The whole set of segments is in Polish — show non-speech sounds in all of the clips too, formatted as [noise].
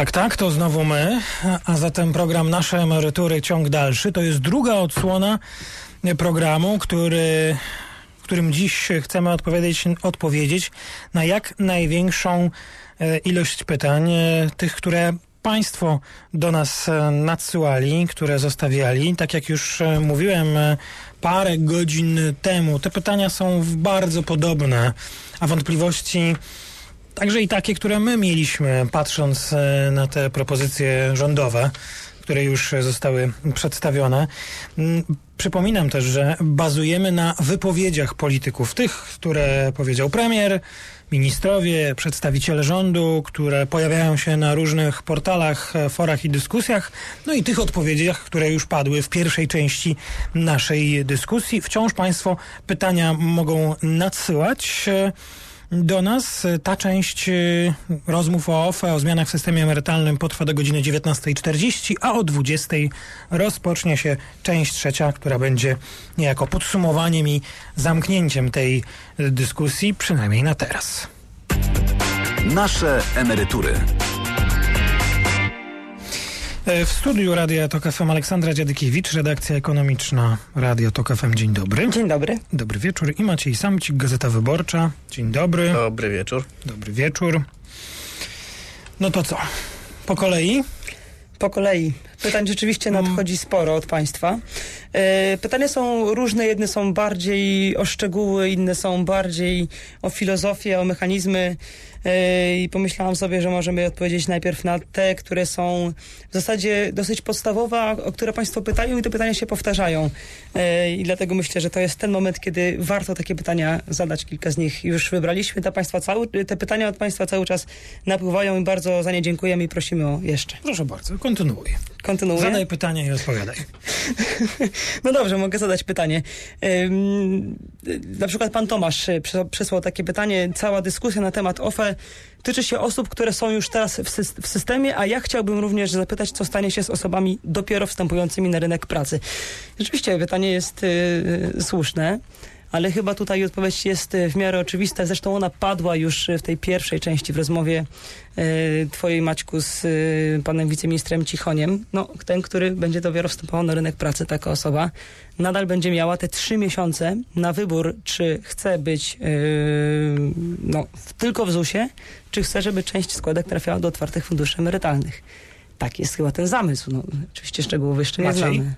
Tak, tak, to znowu my, a zatem program Nasze Emerytury ciąg dalszy. To jest druga odsłona programu, który, którym dziś chcemy odpowiedzieć, odpowiedzieć na jak największą e, ilość pytań, e, tych, które Państwo do nas e, nadsyłali, które zostawiali. Tak jak już mówiłem parę godzin temu, te pytania są bardzo podobne, a wątpliwości Także i takie, które my mieliśmy, patrząc e, na te propozycje rządowe, które już zostały przedstawione. Mm, przypominam też, że bazujemy na wypowiedziach polityków, tych, które powiedział premier, ministrowie, przedstawiciele rządu, które pojawiają się na różnych portalach, e, forach i dyskusjach, no i tych odpowiedziach, które już padły w pierwszej części naszej dyskusji. Wciąż Państwo pytania mogą nadsyłać. Do nas. Ta część y, rozmów o OFE, o zmianach w systemie emerytalnym potrwa do godziny 19.40, a o 20.00 rozpocznie się część trzecia, która będzie niejako podsumowaniem i zamknięciem tej dyskusji, przynajmniej na teraz. Nasze emerytury. E, w studiu Radia Tok FM Aleksandra Dziadykiewicz, redakcja ekonomiczna Radio Tok FM. Dzień dobry. Dzień dobry. Dobry wieczór. I Maciej Samcik, Gazeta Wyborcza. Dzień dobry. Dobry wieczór. Dobry wieczór. No to co? Po kolei? Po kolei. Pytań rzeczywiście mm. nadchodzi sporo od Państwa. E, pytania są różne, jedne są bardziej o szczegóły, inne są bardziej o filozofię, o mechanizmy i pomyślałam sobie, że możemy odpowiedzieć najpierw na te, które są w zasadzie dosyć podstawowe, o które Państwo pytają i te pytania się powtarzają. E, I dlatego myślę, że to jest ten moment, kiedy warto takie pytania zadać. Kilka z nich już wybraliśmy. Te, państwa cały, te pytania od Państwa cały czas napływają i bardzo za nie dziękujemy i prosimy o jeszcze. Proszę bardzo, kontynuuj. Kontynuuję? Zadaj pytanie i odpowiadaj. [laughs] no dobrze, mogę zadać pytanie. Na przykład pan Tomasz e, przesłał takie pytanie. Cała dyskusja na temat Tyczy się osób, które są już teraz w systemie, a ja chciałbym również zapytać, co stanie się z osobami dopiero wstępującymi na rynek pracy. Rzeczywiście pytanie jest yy, słuszne ale chyba tutaj odpowiedź jest w miarę oczywista. Zresztą ona padła już w tej pierwszej części w rozmowie e, twojej Maćku z e, panem wiceministrem Cichoniem. No, ten, który będzie dopiero wstępował na rynek pracy, taka osoba, nadal będzie miała te trzy miesiące na wybór, czy chce być e, no, tylko w ZUS-ie, czy chce, żeby część składek trafiała do otwartych funduszy emerytalnych. Tak jest chyba ten zamysł. No, oczywiście szczegółowo jeszcze nie znamy.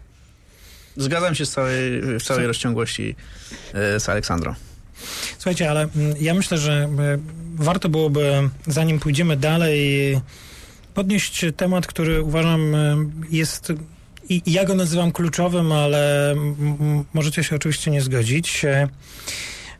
Zgadzam się z całej, w całej rozciągłości e, z Aleksandrą. Słuchajcie, ale mm, ja myślę, że e, warto byłoby, zanim pójdziemy dalej, podnieść temat, który uważam e, jest i ja go nazywam kluczowym, ale możecie się oczywiście nie zgodzić.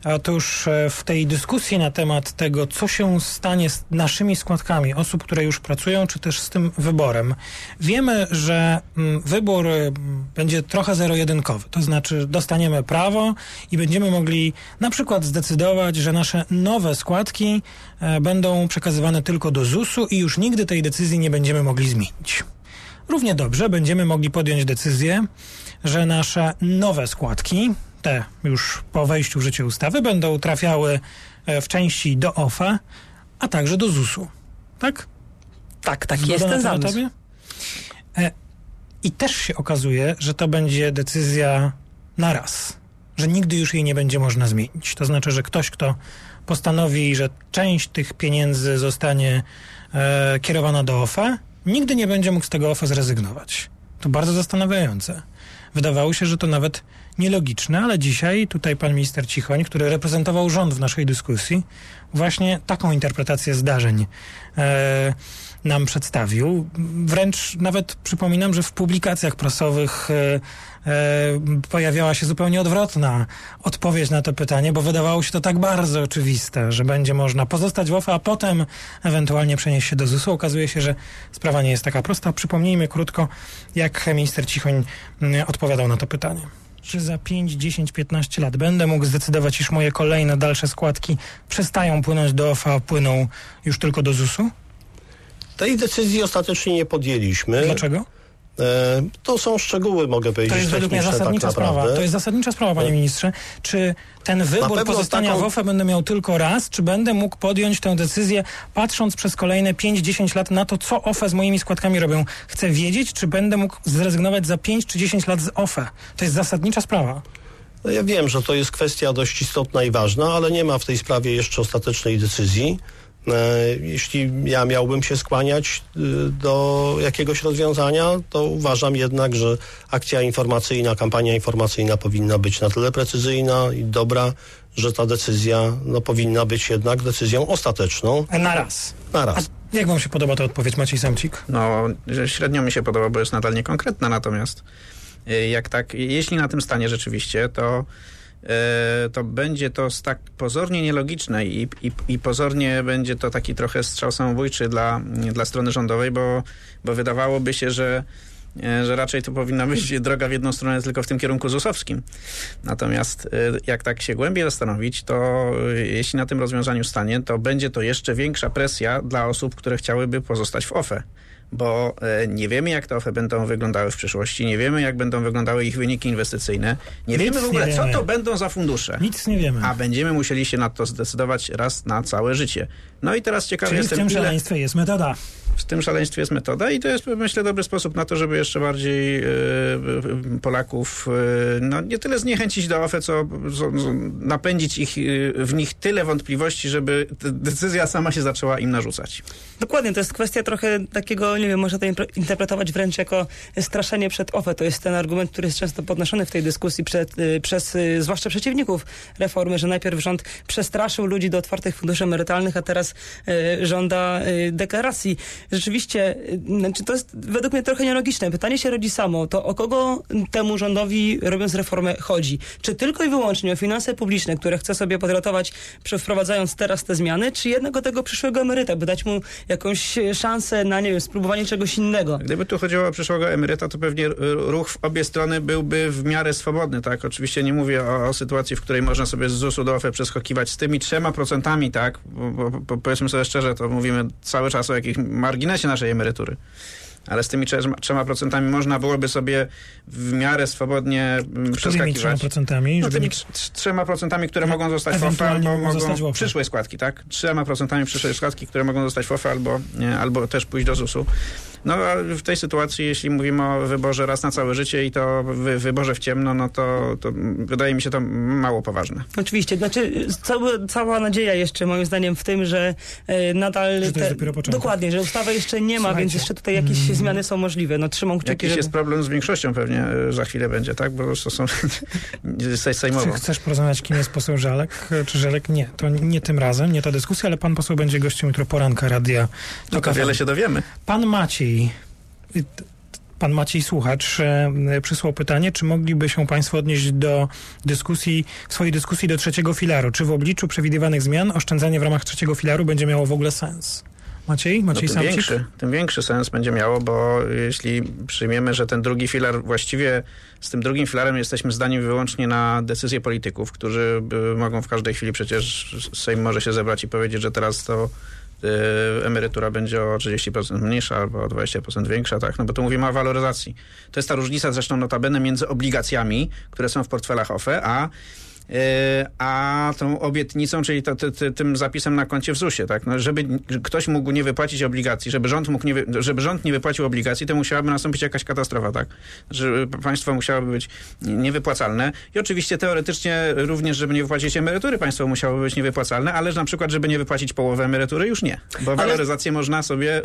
Otóż e, w tej dyskusji na temat tego, co się stanie z naszymi składkami osób, które już pracują, czy też z tym wyborem, wiemy, że mm, wybór e, będzie trochę zero-jedynkowy. To znaczy, dostaniemy prawo i będziemy mogli na przykład zdecydować, że nasze nowe składki e, będą przekazywane tylko do ZUS-u i już nigdy tej decyzji nie będziemy mogli zmienić. Równie dobrze będziemy mogli podjąć decyzję, że nasze nowe składki, te już po wejściu w życie ustawy będą trafiały e, w części do OFE, a także do ZUS-u. Tak? Tak, tak jest ten zamysł. E, I też się okazuje, że to będzie decyzja na raz. Że nigdy już jej nie będzie można zmienić. To znaczy, że ktoś, kto postanowi, że część tych pieniędzy zostanie e, kierowana do OFE, nigdy nie będzie mógł z tego OFE zrezygnować. To bardzo zastanawiające. Wydawało się, że to nawet nielogiczne, ale dzisiaj tutaj pan minister Cichoń, który reprezentował rząd w naszej dyskusji, właśnie taką interpretację zdarzeń e, nam przedstawił. Wręcz nawet przypominam, że w publikacjach prasowych e, e, pojawiała się zupełnie odwrotna odpowiedź na to pytanie, bo wydawało się to tak bardzo oczywiste, że będzie można pozostać w OFE, a potem ewentualnie przenieść się do ZUS-u. Okazuje się, że sprawa nie jest taka prosta. Przypomnijmy krótko, jak minister Cichoń mm, odpowiadał na to pytanie. Czy za 5, 10, 15 lat będę mógł zdecydować, iż moje kolejne dalsze składki przestają płynąć do OFA, a płyną już tylko do ZUS-u? Tej decyzji ostatecznie nie podjęliśmy. Dlaczego? E, To są szczegóły, mogę powiedzieć, To jest według mnie techniczne zasadnicza tak sprawa. To jest zasadnicza sprawa, panie No. ministrze. Czy ten wybór pozostania taką- w OFE będę miał tylko raz, czy będę mógł podjąć tę decyzję, patrząc przez kolejne 5-10 lat na to, co OFE z moimi składkami robią? Chcę wiedzieć, czy będę mógł zrezygnować za 5 czy 10 lat z OFE. To jest zasadnicza sprawa. No ja wiem, że to jest kwestia dość istotna i ważna, ale nie ma w tej sprawie jeszcze ostatecznej decyzji. E, Jeśli ja miałbym się skłaniać y, do jakiegoś rozwiązania, to uważam jednak, że akcja informacyjna, kampania informacyjna powinna być na tyle precyzyjna i dobra, że ta decyzja no, powinna być jednak decyzją ostateczną Na raz. na A raz. jak wam się podoba ta odpowiedź, Maciej Samcik? No, że średnio mi się podoba, bo jest nadal niekonkretna, natomiast y, jak tak, jeśli na tym stanie rzeczywiście, to to będzie to tak pozornie nielogiczne i, i, i pozornie będzie to taki trochę strzał samobójczy dla, dla strony rządowej, bo, bo wydawałoby się, że y, że raczej to powinna być [laughs] droga w jedną stronę tylko w tym kierunku ZUS-owskim. Natomiast y, jak tak się głębiej zastanowić, to jeśli na tym rozwiązaniu stanie, to będzie to jeszcze większa presja dla osób, które chciałyby pozostać w OFE bo e, nie wiemy, jak te OFE będą wyglądały w przyszłości, nie wiemy, jak będą wyglądały ich wyniki inwestycyjne, nie Nic wiemy w ogóle, nie co wiemy. to będą za fundusze. Nic nie wiemy. A będziemy musieli się na to zdecydować raz na całe życie. No i teraz ciekawy Czyli w jestem, tym ile szaleństwie jest metoda. w tym szaleństwie jest metoda i to jest, myślę, dobry sposób na to, żeby jeszcze bardziej e, Polaków e, no, nie tyle zniechęcić do OFE, co, napędzić ich, e, w nich tyle wątpliwości, żeby decyzja sama się zaczęła im narzucać. Dokładnie, to jest kwestia trochę takiego, nie wiem, można to interpretować wręcz jako straszenie przed OFE. To jest ten argument, który jest często podnoszony w tej dyskusji przed, y, przez y, zwłaszcza przeciwników reformy, że najpierw rząd przestraszył ludzi do otwartych funduszy emerytalnych, a teraz y, żąda y, deklaracji. Rzeczywiście, y, znaczy to jest według mnie trochę nielogiczne. Pytanie się rodzi samo. To o kogo temu rządowi, robiąc reformę, chodzi? Czy tylko i wyłącznie o finanse publiczne, które chce sobie podratować, wprowadzając teraz te zmiany, czy jednak o tego przyszłego emeryta, by dać mu jakąś e, szansę na, nie wiem, spróbowanie czegoś innego? Gdyby tu chodziło o przyszłego emeryta, to pewnie ruch w obie strony byłby w miarę swobodny, tak? Oczywiście nie mówię o, o sytuacji, w której można sobie z ZUS-u do OFE przeskakiwać z tymi trzema procentami, tak? Powiedzmy sobie szczerze, to mówimy cały czas o jakimś marginesie naszej emerytury. Ale z tymi trzema- trzema procentami można byłoby sobie w miarę swobodnie mm, Którymi przeskakiwać. 3%? No Żeby tymi trzema procentami, które mogą zostać w OFE albo mogą zostać w składki, tak? Trzema procentami przyszłej składki, które mogą zostać w OFE albo, nie, albo też pójść do ZUS-u. No a w tej sytuacji, jeśli mówimy o wyborze raz na całe życie i to wy, wyborze w ciemno, no to, to wydaje mi się to mało poważne. Oczywiście, znaczy cały, cała nadzieja jeszcze moim zdaniem w tym, że e, nadal... Że to jest dopiero początek. Dokładnie, że ustawy jeszcze nie ma, Słuchajcie. więc jeszcze tutaj jakieś Mm. zmiany są możliwe. No trzymam kciuki, Jakiś żeby... jest problem z większością pewnie e, za chwilę będzie, tak? Bo to są [laughs] sej- sejmowo. Czy chcesz porozmawiać, kim jest poseł Żelek, czy Żelek? Nie, to nie tym razem, nie ta dyskusja, ale pan poseł będzie gościem jutro poranka radia. No to wiele się dowiemy. Pan Maciej, pan Maciej Słuchacz e, przysłał pytanie, czy mogliby się państwo odnieść do dyskusji, swojej dyskusji do trzeciego filaru? Czy w obliczu przewidywanych zmian oszczędzanie w ramach trzeciego filaru będzie miało w ogóle sens? Maciej? No, Maciej tym, Samcik? większy, tym większy sens będzie miało, bo jeśli przyjmiemy, że ten drugi filar właściwie z tym drugim filarem jesteśmy zdani wyłącznie na decyzje polityków, którzy y, mogą w każdej chwili przecież Sejm może się zebrać i powiedzieć, że teraz to y, emerytura będzie o 30% mniejsza albo o 20% większa, tak? No bo tu mówimy o waloryzacji. To jest ta różnica zresztą notabene między obligacjami, które są w portfelach OFE, a a tą obietnicą, czyli to, ty, ty, tym zapisem na koncie w ZUS-ie, tak? No, żeby ktoś mógł nie wypłacić obligacji, żeby rząd mógł nie, żeby rząd nie wypłacił obligacji, to musiałaby nastąpić jakaś katastrofa, tak? Że państwo musiałoby być niewypłacalne i oczywiście teoretycznie również, żeby nie wypłacić emerytury, państwo musiałoby być niewypłacalne, ale na przykład, żeby nie wypłacić połowy emerytury, już nie. Bo waloryzację można sobie,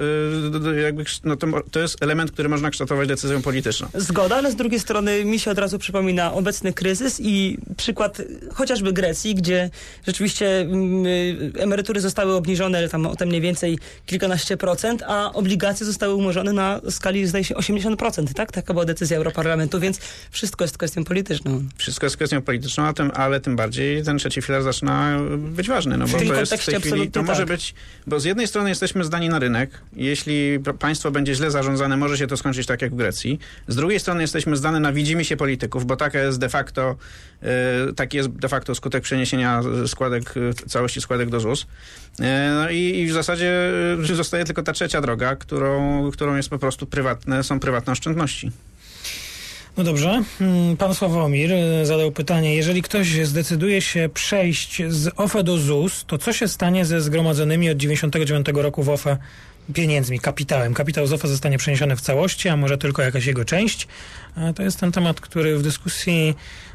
y, jakby, no to, to jest element, który można kształtować decyzją polityczną. Zgoda, ale z drugiej strony mi się od razu przypomina obecny kryzys i przykład chociażby Grecji, gdzie rzeczywiście mm, y, emerytury zostały obniżone tam o te mniej więcej kilkanaście procent, a obligacje zostały umorzone na skali zdaje się 80%, tak? Taka była decyzja Europarlamentu, więc wszystko jest kwestią polityczną. Wszystko jest kwestią polityczną, a tym, ale tym bardziej ten trzeci filar zaczyna być ważny. No W bo tym to jest w tej chwili, to może tak. być, bo z jednej strony jesteśmy zdani na rynek, jeśli państwo będzie źle zarządzane, może się to skończyć tak jak w Grecji. Z drugiej strony jesteśmy zdani na widzimy się polityków, bo taka jest de facto, e, taki jest de facto skutek przeniesienia składek, całości składek do ZUS. E, no i, i w zasadzie e, zostaje tylko ta trzecia droga, którą, którą jest po prostu prywatne, są prywatne oszczędności. No dobrze. Mm, Pan Sławomir e, zadał pytanie, jeżeli ktoś zdecyduje się przejść z OFE do ZUS, to co się stanie ze zgromadzonymi od 99 roku w OFE pieniędzmi, kapitałem? Kapitał z OFE zostanie przeniesiony w całości, a może tylko jakaś jego część? E, To jest ten temat, który w dyskusji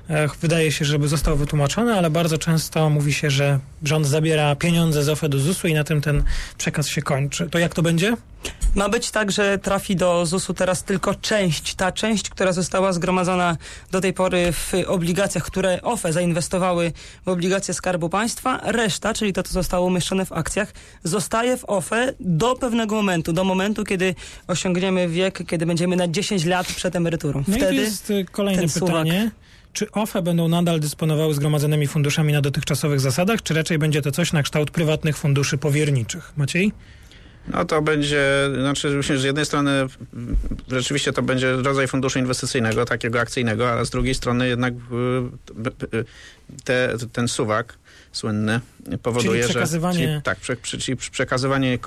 e, wydaje się, żeby został wytłumaczony, ale bardzo często mówi się, że rząd zabiera pieniądze z OFE do ZUS-u i na tym ten przekaz się kończy. To jak to będzie? Ma być tak, że trafi do ZUS-u teraz tylko część, ta część, która została zgromadzona do tej pory w obligacjach, które OFE zainwestowały w obligacje Skarbu Państwa. Reszta, czyli to, co zostało umieszczone w akcjach, zostaje w OFE do pewnego momentu, do momentu, kiedy osiągniemy wiek, kiedy będziemy na 10 lat przed emeryturą. No i tu Wtedy jest y, kolejne pytanie. Czy OFE będą nadal dysponowały zgromadzonymi funduszami na dotychczasowych zasadach, czy raczej będzie to coś na kształt prywatnych funduszy powierniczych? Maciej? No to będzie, znaczy myślę, że z jednej strony rzeczywiście to będzie rodzaj funduszu inwestycyjnego, takiego akcyjnego, ale z drugiej strony jednak y, b- te, ten suwak słynny powoduje, Czyli przekazywanie- że... Czyli, tak, czyli przekazywanie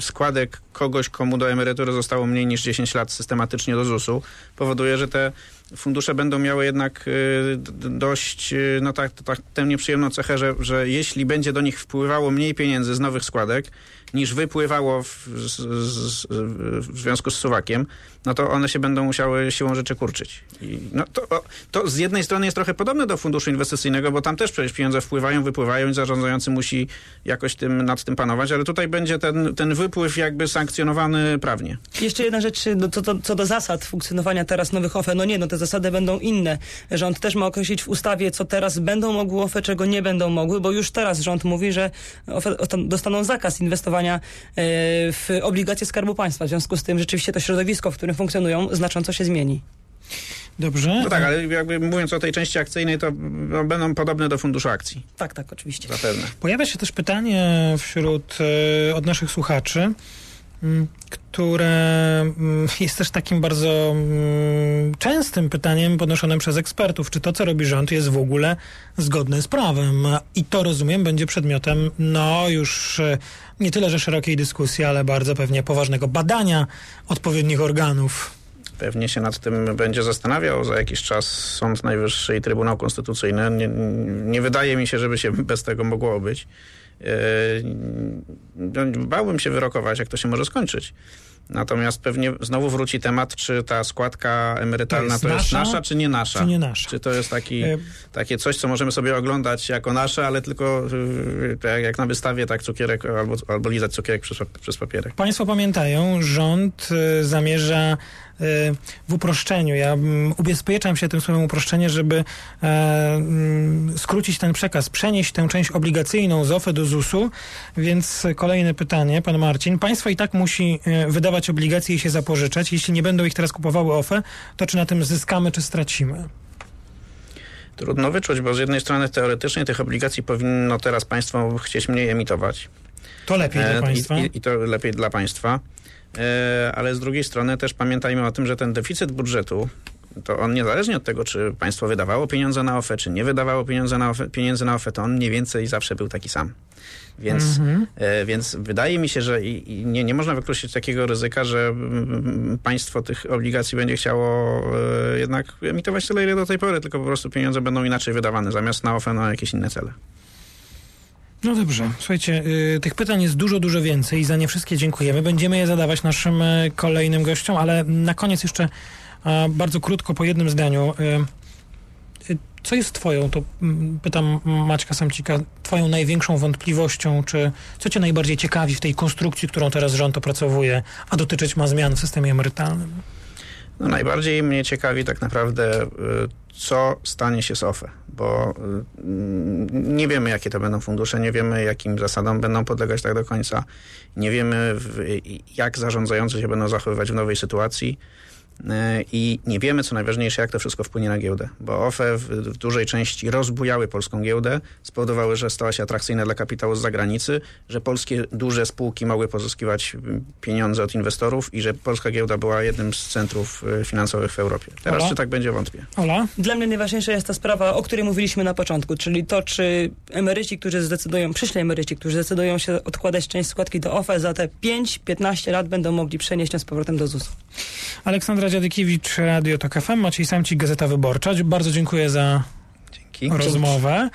składek kogoś, komu do emerytury zostało mniej niż 10 lat systematycznie do ZUS-u, powoduje, że te fundusze będą miały jednak y, dość, y, no tak, tak, tę nieprzyjemną cechę, że, że jeśli będzie do nich wpływało mniej pieniędzy z nowych składek, niż wypływało w, z, z, w związku z suwakiem, no to one się będą musiały siłą rzeczy kurczyć. I no to, to z jednej strony jest trochę podobne do funduszu inwestycyjnego, bo tam też przecież pieniądze wpływają, wypływają i zarządzający musi jakoś tym, nad tym panować, ale tutaj będzie ten, ten wypływ jakby sankcjonowany prawnie. Jeszcze jedna rzecz, no, co, to, co do zasad funkcjonowania teraz nowych OFE. No nie, no te zasady będą inne. Rząd też ma określić w ustawie, co teraz będą mogły OFE, czego nie będą mogły, bo już teraz rząd mówi, że OFE dostaną zakaz inwestowania e, w obligacje Skarbu Państwa. W związku z tym rzeczywiście to środowisko, w którym funkcjonują, znacząco się zmieni. Dobrze. No tak, ale jakby mówiąc o tej części akcyjnej, to no, będą podobne do funduszu akcji, Tak, tak, oczywiście. zapewne. Pojawia się też pytanie wśród e, od naszych słuchaczy, które mm, [laughs] jest też takim bardzo mm, częstym pytaniem podnoszonym przez ekspertów, czy to, co robi rząd, jest w ogóle zgodne z prawem. I to, rozumiem, będzie przedmiotem, no już e, nie tyle, że szerokiej dyskusji, ale bardzo pewnie poważnego badania odpowiednich organów. Pewnie się nad tym będzie zastanawiał za jakiś czas Sąd Najwyższy i Trybunał Konstytucyjny. Nie, nie wydaje mi się, żeby się bez tego mogło obyć. Yy, no, Bałbym się wyrokować, jak to się może skończyć. Natomiast pewnie znowu wróci temat, czy ta składka emerytalna jest to jest, nasza, nasza, czy nie nasza. czy nie nasza? Czy to jest taki, E, takie coś, co możemy sobie oglądać jako nasze, ale tylko yy, tak jak na wystawie, tak cukierek albo, albo lizać cukierek przez, przez papierek. Państwo pamiętają, rząd y, zamierza w uproszczeniu, ja mm, ubezpieczam się tym słowem uproszczenie, żeby e, mm, skrócić ten przekaz, przenieść tę część obligacyjną z OFE do ZUS-u, więc kolejne pytanie, pan Marcin. Państwo i tak musi e, wydawać obligacje i się zapożyczać. Jeśli nie będą ich teraz kupowały OFE, to czy na tym zyskamy, czy stracimy? Trudno wyczuć, bo z jednej strony teoretycznie tych obligacji powinno teraz państwo chcieć mniej emitować. To lepiej E, dla państwa. I, i, I to lepiej dla państwa. E, ale z drugiej strony też pamiętajmy o tym, że ten deficyt budżetu, to on niezależnie od tego, czy państwo wydawało pieniądze na OFE, czy nie wydawało pieniądze na OFE, pieniędzy na OFE, to on mniej więcej zawsze był taki sam. Więc, Mhm. e, więc wydaje mi się, że i, i nie, nie można wykluczyć takiego ryzyka, że państwo tych obligacji będzie chciało e, jednak emitować tyle, ile do tej pory, tylko po prostu pieniądze będą inaczej wydawane, zamiast na OFE na jakieś inne cele. No dobrze, słuchajcie, y, tych pytań jest dużo, dużo więcej i za nie wszystkie dziękujemy. Będziemy je zadawać naszym y, kolejnym gościom, ale na koniec jeszcze bardzo krótko po jednym zdaniu. Y, co jest twoją, to mm, pytam Maćka Samcika, twoją największą wątpliwością, czy co cię najbardziej ciekawi w tej konstrukcji, którą teraz rząd opracowuje, a dotyczyć ma zmian w systemie emerytalnym? No, najbardziej mnie ciekawi tak naprawdę, y, co stanie się z OFE, bo y, nie wiemy, jakie to będą fundusze, nie wiemy, jakim zasadom będą podlegać tak do końca, nie wiemy, jak zarządzający się będą zachowywać w nowej sytuacji. E, i nie wiemy, co najważniejsze, jak to wszystko wpłynie na giełdę, bo OFE w, w dużej części rozbujały polską giełdę, spowodowały, że stała się atrakcyjna dla kapitału z zagranicy, że polskie duże spółki mogły pozyskiwać pieniądze od inwestorów i że polska giełda była jednym z centrów e, finansowych w Europie. Teraz Ola? czy tak będzie, wątpię. Ola? Dla mnie najważniejsza jest ta sprawa, o której mówiliśmy na początku, czyli to, czy emeryci, którzy zdecydują, przyszli emeryci, którzy zdecydują się odkładać część składki do OFE, za te 5-15 lat będą mogli przenieść ją z powrotem do ZUS-u. Aleksandra Dziadykiewicz, Radio Tok FM, Maciej Samcik, Gazeta Wyborcza. Bardzo dziękuję za Dzięki. rozmowę.